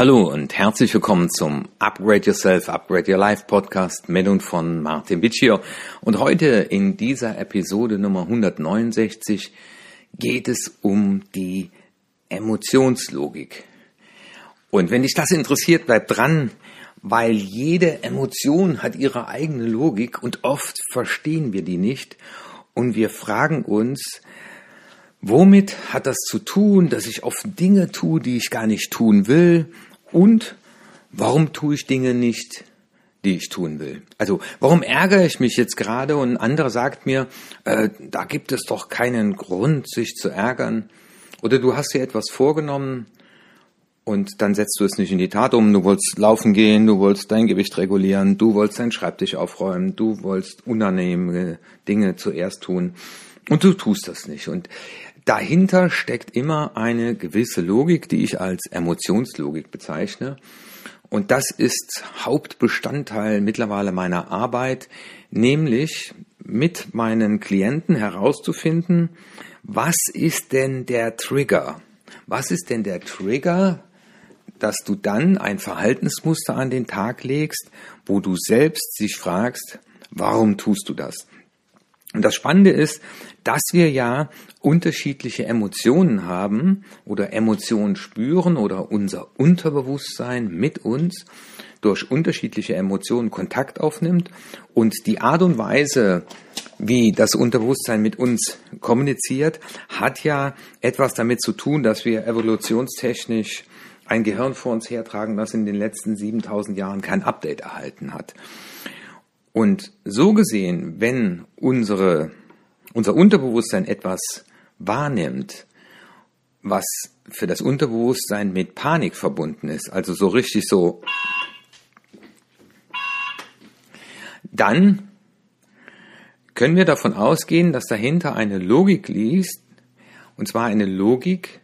Hallo und herzlich willkommen zum Upgrade Yourself, Upgrade Your Life Podcast mit und von Martin Biccio. Und heute in dieser Episode Nummer 169 geht es um die Emotionslogik. Und wenn dich das interessiert, bleib dran, weil jede Emotion hat ihre eigene Logik und oft verstehen wir die nicht und wir fragen uns, Womit hat das zu tun, dass ich oft Dinge tue, die ich gar nicht tun will? Und warum tue ich Dinge nicht, die ich tun will? Also warum ärgere ich mich jetzt gerade und ein anderer sagt mir, äh, da gibt es doch keinen Grund, sich zu ärgern. Oder du hast dir etwas vorgenommen und dann setzt du es nicht in die Tat um. Du wolltest laufen gehen, du wolltest dein Gewicht regulieren, du wolltest deinen Schreibtisch aufräumen, du wolltest unannehmende Dinge zuerst tun und du tust das nicht. Und dahinter steckt immer eine gewisse Logik, die ich als Emotionslogik bezeichne. Und das ist Hauptbestandteil mittlerweile meiner Arbeit, nämlich mit meinen Klienten herauszufinden, was ist denn der Trigger? Was ist denn der Trigger, dass du dann ein Verhaltensmuster an den Tag legst, wo du selbst sich fragst, warum tust du das? Und das Spannende ist, dass wir ja unterschiedliche Emotionen haben oder Emotionen spüren oder unser Unterbewusstsein mit uns durch unterschiedliche Emotionen Kontakt aufnimmt und die Art und Weise, wie das Unterbewusstsein mit uns kommuniziert, hat ja etwas damit zu tun, dass wir evolutionstechnisch ein Gehirn vor uns hertragen, das in den letzten 7000 Jahren kein Update erhalten hat. Und so gesehen, wenn unsere, unser Unterbewusstsein etwas wahrnimmt, was für das Unterbewusstsein mit Panik verbunden ist, also so richtig so, dann können wir davon ausgehen, dass dahinter eine Logik liegt, und zwar eine Logik,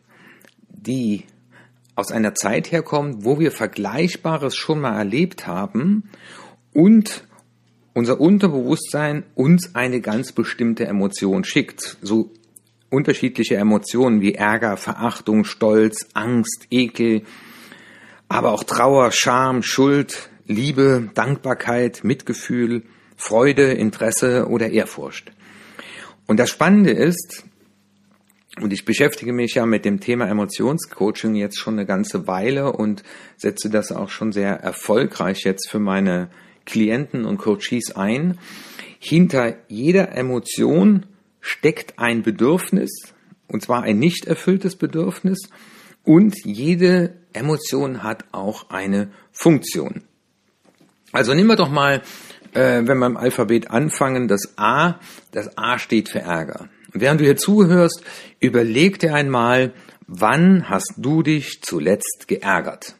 die aus einer Zeit herkommt, wo wir Vergleichbares schon mal erlebt haben und unser Unterbewusstsein uns eine ganz bestimmte Emotion schickt. So unterschiedliche Emotionen wie Ärger, Verachtung, Stolz, Angst, Ekel, aber auch Trauer, Scham, Schuld, Liebe, Dankbarkeit, Mitgefühl, Freude, Interesse oder Ehrfurcht. Und das Spannende ist, und ich beschäftige mich ja mit dem Thema Emotionscoaching jetzt schon eine ganze Weile und setze das auch schon sehr erfolgreich jetzt für meine Klienten und Coaches ein. Hinter jeder Emotion steckt ein Bedürfnis, und zwar ein nicht erfülltes Bedürfnis, und jede Emotion hat auch eine Funktion. Also nehmen wir doch mal, äh, wenn wir im Alphabet anfangen, das A. Das A steht für Ärger. Während du hier zuhörst, überleg dir einmal, wann hast du dich zuletzt geärgert?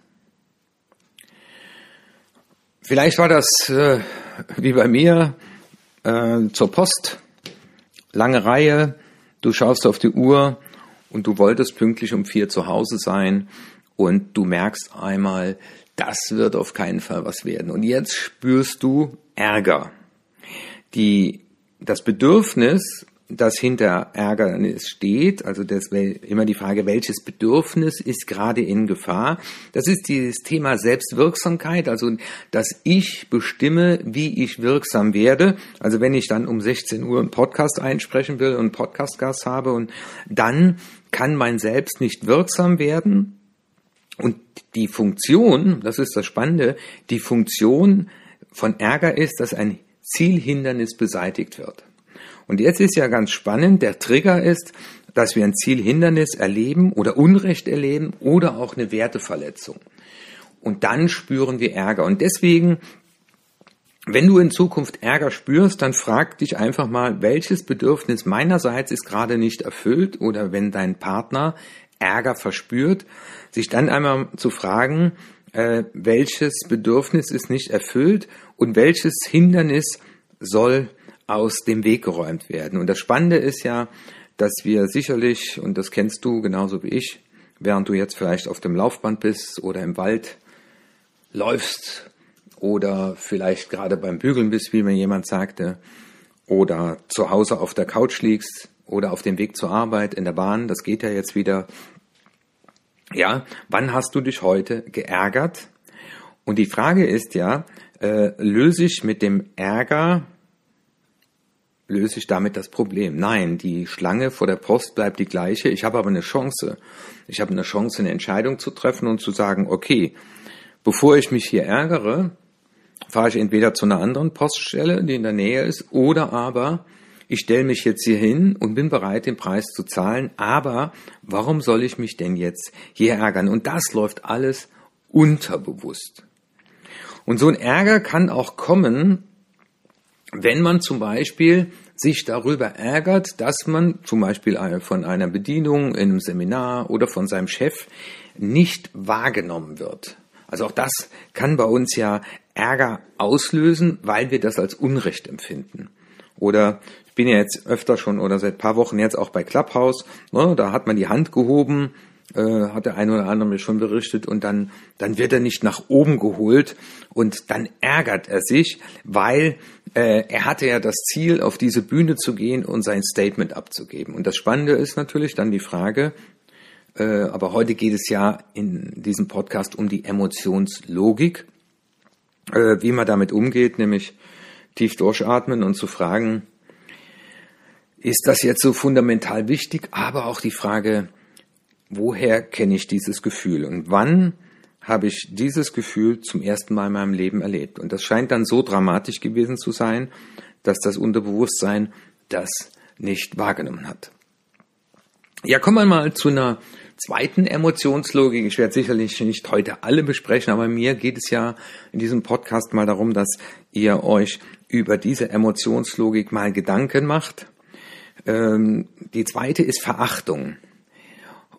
Vielleicht war das äh, wie bei mir äh, zur Post. Lange Reihe, du schaust auf die Uhr und du wolltest pünktlich um vier zu Hause sein und du merkst einmal, das wird auf keinen Fall was werden. Und jetzt spürst du Ärger. Die, das Bedürfnis, das hinter Ärgernis steht, also das immer die Frage, welches Bedürfnis ist gerade in Gefahr. Das ist dieses Thema Selbstwirksamkeit, also dass ich bestimme, wie ich wirksam werde. Also wenn ich dann um 16 Uhr einen Podcast einsprechen will und einen Podcastgast habe und dann kann mein Selbst nicht wirksam werden. Und die Funktion, das ist das Spannende, die Funktion von Ärger ist, dass ein Zielhindernis beseitigt wird. Und jetzt ist ja ganz spannend, der Trigger ist, dass wir ein Zielhindernis erleben oder Unrecht erleben oder auch eine Werteverletzung. Und dann spüren wir Ärger. Und deswegen, wenn du in Zukunft Ärger spürst, dann frag dich einfach mal, welches Bedürfnis meinerseits ist gerade nicht erfüllt oder wenn dein Partner Ärger verspürt, sich dann einmal zu fragen, äh, welches Bedürfnis ist nicht erfüllt und welches Hindernis soll aus dem Weg geräumt werden. Und das Spannende ist ja, dass wir sicherlich, und das kennst du genauso wie ich, während du jetzt vielleicht auf dem Laufband bist oder im Wald läufst oder vielleicht gerade beim Bügeln bist, wie mir jemand sagte, oder zu Hause auf der Couch liegst oder auf dem Weg zur Arbeit in der Bahn, das geht ja jetzt wieder, Ja, wann hast du dich heute geärgert? Und die Frage ist ja, äh, löse ich mit dem Ärger, löse ich damit das Problem? Nein, die Schlange vor der Post bleibt die gleiche. Ich habe aber eine Chance. Ich habe eine Chance, eine Entscheidung zu treffen und zu sagen, okay, bevor ich mich hier ärgere, fahre ich entweder zu einer anderen Poststelle, die in der Nähe ist, oder aber ich stelle mich jetzt hier hin und bin bereit, den Preis zu zahlen, aber warum soll ich mich denn jetzt hier ärgern? Und das läuft alles unterbewusst. Und so ein Ärger kann auch kommen, wenn man zum Beispiel sich darüber ärgert, dass man zum Beispiel von einer Bedienung in einem Seminar oder von seinem Chef nicht wahrgenommen wird. Also auch das kann bei uns ja Ärger auslösen, weil wir das als Unrecht empfinden. Oder ich bin ja jetzt öfter schon oder seit paar Wochen jetzt auch bei Clubhouse, ne, da hat man die Hand gehoben, äh, hat der eine oder andere mir schon berichtet und dann, dann wird er nicht nach oben geholt und dann ärgert er sich, weil äh, er hatte ja das Ziel, auf diese Bühne zu gehen und sein Statement abzugeben. Und das Spannende ist natürlich dann die Frage, äh, aber heute geht es ja in diesem Podcast um die Emotionslogik, äh, wie man damit umgeht, nämlich tief durchatmen und zu fragen, ist das jetzt so fundamental wichtig? Aber auch die Frage, woher kenne ich dieses Gefühl und wann habe ich dieses Gefühl zum ersten Mal in meinem Leben erlebt? Und das scheint dann so dramatisch gewesen zu sein, dass das Unterbewusstsein das nicht wahrgenommen hat. Ja, kommen wir mal zu einer zweiten Emotionslogik. Ich werde sicherlich nicht heute alle besprechen, aber mir geht es ja in diesem Podcast mal darum, dass ihr euch über diese Emotionslogik mal Gedanken macht. Ähm, die zweite ist Verachtung.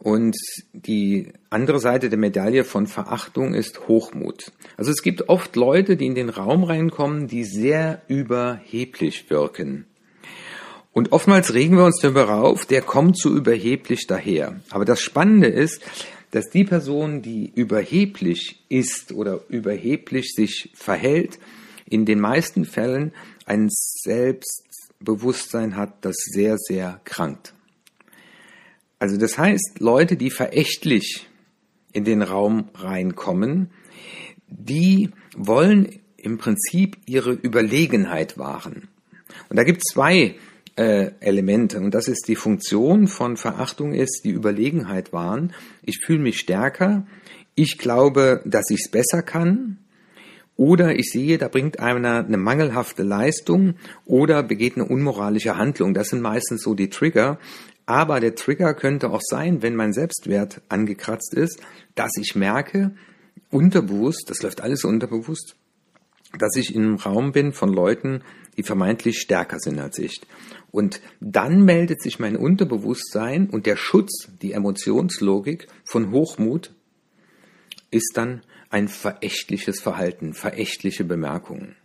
Und die andere Seite der Medaille von Verachtung ist Hochmut. Also es gibt oft Leute, die in den Raum reinkommen, die sehr überheblich wirken. Und oftmals regen wir uns darüber auf, der kommt so überheblich daher. Aber das Spannende ist, dass die Person, die überheblich ist oder überheblich sich verhält, in den meisten Fällen ein Selbstbewusstsein hat, das sehr, sehr krankt. Also das heißt, Leute, die verächtlich in den Raum reinkommen, die wollen im Prinzip ihre Überlegenheit wahren. Und da gibt es zwei äh, Elemente. Und das ist die Funktion von Verachtung ist die Überlegenheit wahren. Ich fühle mich stärker. Ich glaube, dass ich es besser kann. Oder ich sehe, da bringt einer eine mangelhafte Leistung oder begeht eine unmoralische Handlung. Das sind meistens so die Trigger. Aber der Trigger könnte auch sein, wenn mein Selbstwert angekratzt ist, dass ich merke, unterbewusst, das läuft alles unterbewusst, dass ich in einem Raum bin von Leuten, die vermeintlich stärker sind als ich. Und dann meldet sich mein Unterbewusstsein und der Schutz, die Emotionslogik von Hochmut ist dann ein verächtliches Verhalten, verächtliche Bemerkungen.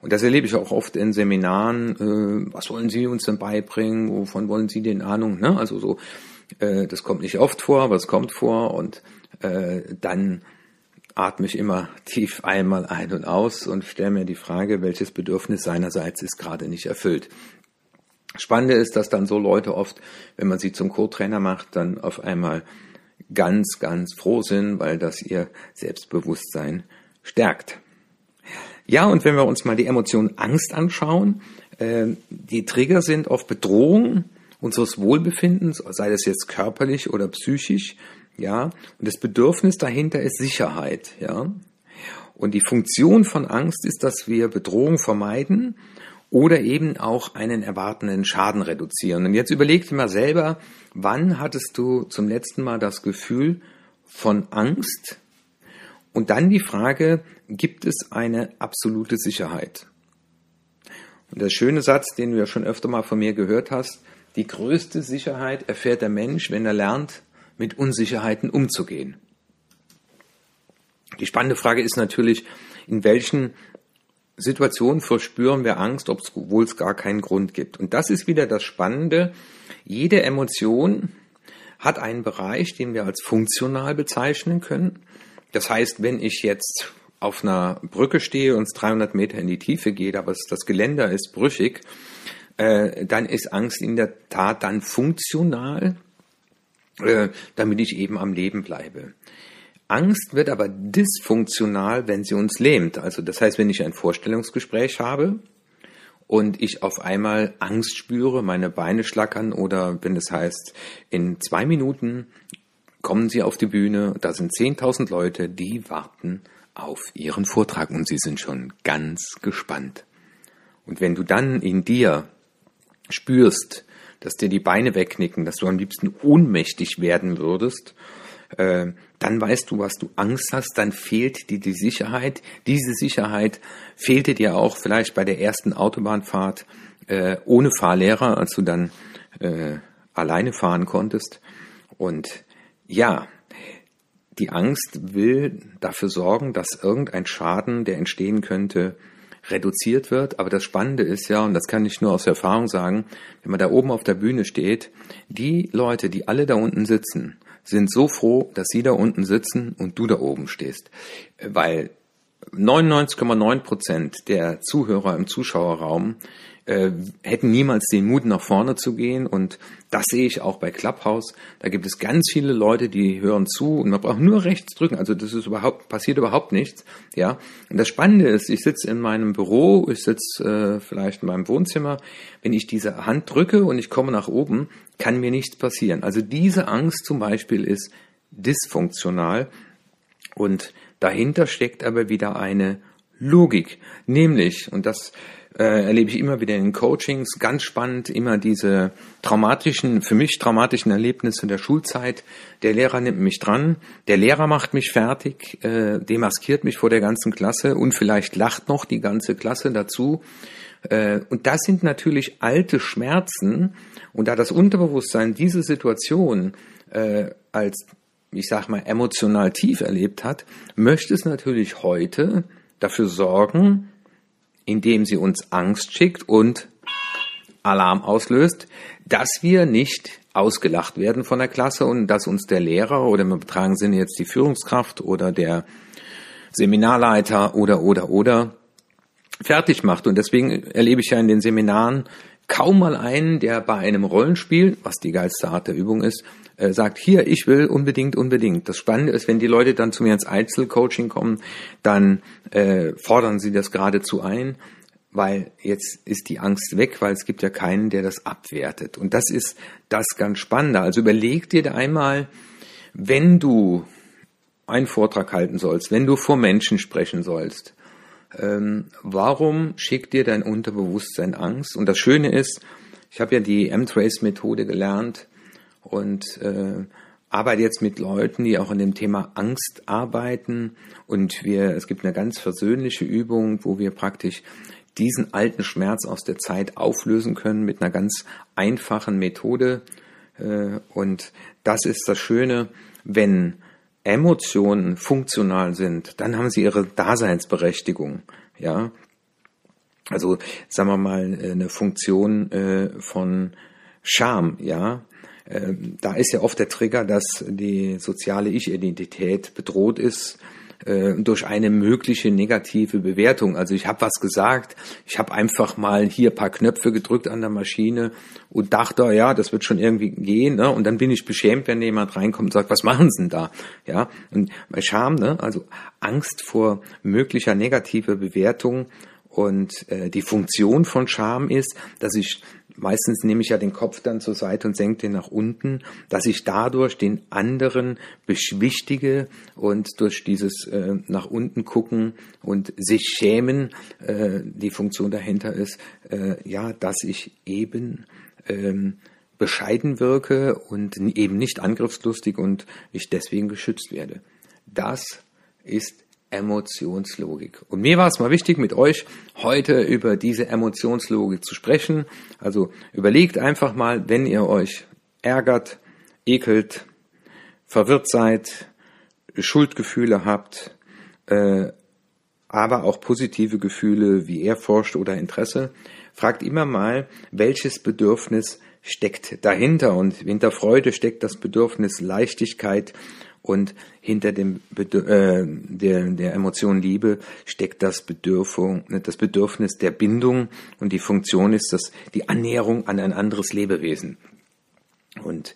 Und das erlebe ich auch oft in Seminaren. Äh, was wollen Sie uns denn beibringen? Wovon wollen Sie denn Ahnung? Ne? Also so, äh, das kommt nicht oft vor, aber es kommt vor. Und äh, dann atme ich immer tief einmal ein und aus und stelle mir die Frage, welches Bedürfnis seinerseits ist gerade nicht erfüllt. Spannende ist, dass dann so Leute oft, wenn man sie zum Co-Trainer macht, dann auf einmal ganz, ganz froh sind, weil das ihr Selbstbewusstsein stärkt. Ja, und wenn wir uns mal die Emotion Angst anschauen, äh, die Trigger sind auf Bedrohung unseres Wohlbefindens, sei das jetzt körperlich oder psychisch, ja, und das Bedürfnis dahinter ist Sicherheit, ja. Und die Funktion von Angst ist, dass wir Bedrohung vermeiden oder eben auch einen erwartenden Schaden reduzieren. Und jetzt überleg dir mal selber, wann hattest du zum letzten Mal das Gefühl von Angst? Und dann die Frage, gibt es eine absolute Sicherheit? Und der schöne Satz, den du ja schon öfter mal von mir gehört hast, die größte Sicherheit erfährt der Mensch, wenn er lernt, mit Unsicherheiten umzugehen. Die spannende Frage ist natürlich, in welchen Situationen verspüren wir Angst, obwohl es gar keinen Grund gibt. Und das ist wieder das Spannende. Jede Emotion hat einen Bereich, den wir als funktional bezeichnen können. Das heißt, wenn ich jetzt auf einer Brücke stehe und es 300 Meter in die Tiefe geht, aber das Geländer ist brüchig, äh, dann ist Angst in der Tat dann funktional äh, damit ich eben am Leben bleibe. Angst wird aber dysfunktional, wenn sie uns lähmt. Also das heißt, wenn ich ein Vorstellungsgespräch habe und ich auf einmal Angst spüre, meine Beine schlackern oder wenn es heißt, in zwei Minuten kommen Sie auf die Bühne, da sind 10.000 Leute, die warten auf Ihren Vortrag und Sie sind schon ganz gespannt. Und wenn du dann in dir spürst, dass dir die Beine wegknicken, dass du am liebsten ohnmächtig werden würdest, äh, dann weißt du, was du Angst hast, dann fehlt dir die Sicherheit. Diese Sicherheit fehlte dir auch vielleicht bei der ersten Autobahnfahrt äh, ohne Fahrlehrer, als du dann äh, alleine fahren konntest. Und ja, die Angst will dafür sorgen, dass irgendein Schaden, der entstehen könnte, reduziert wird. Aber das Spannende ist ja, und das kann ich nur aus Erfahrung sagen, wenn man da oben auf der Bühne steht, die Leute, die alle da unten sitzen, sind so froh, dass sie da unten sitzen und du da oben stehst. Weil 99,9 Prozent der Zuhörer im Zuschauerraum äh, hätten niemals den Mut, nach vorne zu gehen. Und das sehe ich auch bei Clubhouse. Da gibt es ganz viele Leute, die hören zu und man braucht nur rechts drücken. Also das ist überhaupt, passiert überhaupt nichts. Ja. Und das Spannende ist, ich sitze in meinem Büro, ich sitze äh, vielleicht in meinem Wohnzimmer. Wenn ich diese Hand drücke und ich komme nach oben, kann mir nichts passieren. Also diese Angst zum Beispiel ist dysfunktional und dahinter steckt aber wieder eine Logik, nämlich, und das äh, erlebe ich immer wieder in Coachings, ganz spannend, immer diese traumatischen, für mich traumatischen Erlebnisse der Schulzeit. Der Lehrer nimmt mich dran, der Lehrer macht mich fertig, äh, demaskiert mich vor der ganzen Klasse und vielleicht lacht noch die ganze Klasse dazu. Äh, und das sind natürlich alte Schmerzen. Und da das Unterbewusstsein diese Situation äh, als, ich sag mal, emotional tief erlebt hat, möchte es natürlich heute dafür sorgen, indem sie uns Angst schickt und Alarm auslöst, dass wir nicht ausgelacht werden von der Klasse und dass uns der Lehrer oder im übertragenen Sinne jetzt die Führungskraft oder der Seminarleiter oder oder oder fertig macht. Und deswegen erlebe ich ja in den Seminaren kaum mal einen, der bei einem Rollenspiel, was die geilste Art der Übung ist, äh, sagt, hier, ich will unbedingt, unbedingt. Das Spannende ist, wenn die Leute dann zu mir ins Einzelcoaching kommen, dann äh, fordern sie das geradezu ein, weil jetzt ist die Angst weg, weil es gibt ja keinen, der das abwertet. Und das ist das ganz Spannende. Also überleg dir da einmal, wenn du einen Vortrag halten sollst, wenn du vor Menschen sprechen sollst, ähm, warum schickt dir dein Unterbewusstsein Angst? Und das Schöne ist, ich habe ja die M-Trace-Methode gelernt und äh, arbeite jetzt mit Leuten, die auch an dem Thema Angst arbeiten. Und wir, es gibt eine ganz versöhnliche Übung, wo wir praktisch diesen alten Schmerz aus der Zeit auflösen können mit einer ganz einfachen Methode. Äh, und das ist das Schöne, wenn Emotionen funktional sind, dann haben sie ihre Daseinsberechtigung, ja. Also sagen wir mal eine Funktion äh, von Scham, ja. Äh, da ist ja oft der Trigger, dass die soziale Ich-Identität bedroht ist äh, durch eine mögliche negative Bewertung. Also ich habe was gesagt, ich habe einfach mal hier paar Knöpfe gedrückt an der Maschine und dachte, ja, das wird schon irgendwie gehen. Ne? Und dann bin ich beschämt, wenn jemand reinkommt und sagt, was machen Sie denn da? Ja, und bei Scham, ne? also Angst vor möglicher negativer Bewertung und äh, die Funktion von Scham ist, dass ich meistens nehme ich ja den Kopf dann zur Seite und senke den nach unten, dass ich dadurch den anderen beschwichtige und durch dieses äh, nach unten gucken und sich schämen, äh, die Funktion dahinter ist, äh, ja, dass ich eben ähm, bescheiden wirke und eben nicht angriffslustig und ich deswegen geschützt werde. Das ist Emotionslogik. Und mir war es mal wichtig, mit euch heute über diese Emotionslogik zu sprechen. Also überlegt einfach mal, wenn ihr euch ärgert, ekelt, verwirrt seid, Schuldgefühle habt, äh, aber auch positive Gefühle wie Ehrfurcht oder Interesse, fragt immer mal, welches Bedürfnis steckt dahinter. Und hinter Freude steckt das Bedürfnis Leichtigkeit und hinter dem Bedür äh, der, der Emotion Liebe steckt das, Bedürfung, das Bedürfnis der Bindung und die Funktion ist das die Annäherung an ein anderes Lebewesen. Und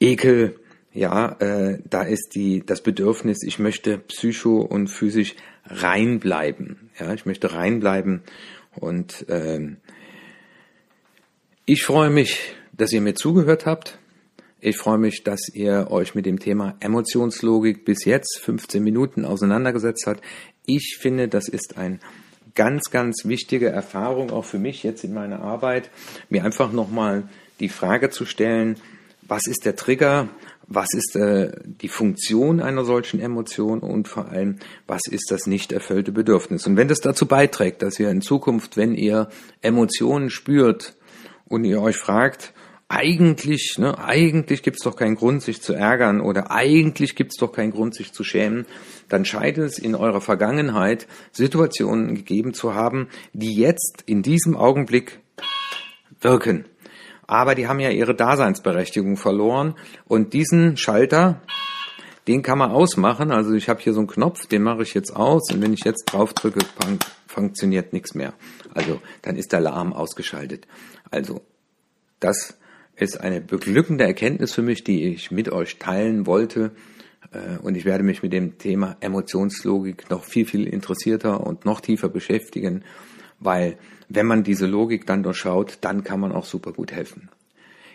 Ekel, ja, äh, da ist die, das Bedürfnis, ich möchte psycho und physisch rein bleiben. Ja, ich möchte rein bleiben und ähm, ich freue mich, dass ihr mir zugehört habt. Ich freue mich, dass ihr euch mit dem Thema Emotionslogik bis jetzt 15 Minuten auseinandergesetzt habt. Ich finde, das ist ein ganz, ganz wichtige Erfahrung auch für mich jetzt in meiner Arbeit, mir einfach nochmal die Frage zu stellen, was ist der Trigger, was ist äh, die Funktion einer solchen Emotion und vor allem, was ist das nicht erfüllte Bedürfnis. Und wenn das dazu beiträgt, dass ihr in Zukunft, wenn ihr Emotionen spürt und ihr euch fragt, eigentlich, ne, eigentlich gibt's doch keinen Grund, sich zu ärgern oder eigentlich gibt's doch keinen Grund, sich zu schämen, dann scheint es in eurer Vergangenheit Situationen gegeben zu haben, die jetzt in diesem Augenblick wirken aber die haben ja ihre Daseinsberechtigung verloren und diesen Schalter, den kann man ausmachen. Also ich habe hier so einen Knopf, den mache ich jetzt aus und wenn ich jetzt drauf drücke, funktioniert nichts mehr. Also dann ist der Alarm ausgeschaltet. Also das ist eine beglückende Erkenntnis für mich, die ich mit euch teilen wollte. Äh, und ich werde mich mit dem Thema Emotionslogik noch viel, viel interessierter und noch tiefer beschäftigen, weil wenn man diese Logik dann durchschaut, dann kann man auch super gut helfen.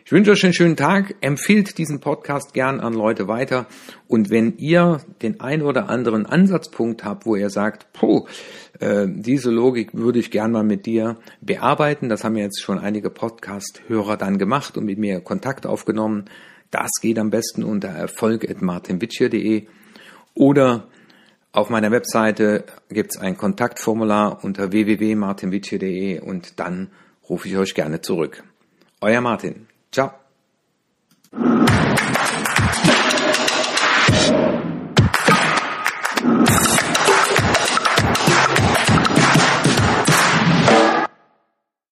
Ich wünsche euch einen schönen Tag, empfiehlt diesen Podcast gern an Leute weiter und wenn ihr den ein oder anderen Ansatzpunkt habt, wo ihr sagt, puh, äh, diese Logik würde ich gern mal mit dir bearbeiten, das haben jetzt schon einige Podcast-Hörer dann gemacht und mit mir Kontakt aufgenommen, das geht am besten unter erfolg.martinwitschier.de oder auf meiner Webseite gibt es ein Kontaktformular unter www.martinwitsche.de und dann rufe ich euch gerne zurück. Euer Martin. 张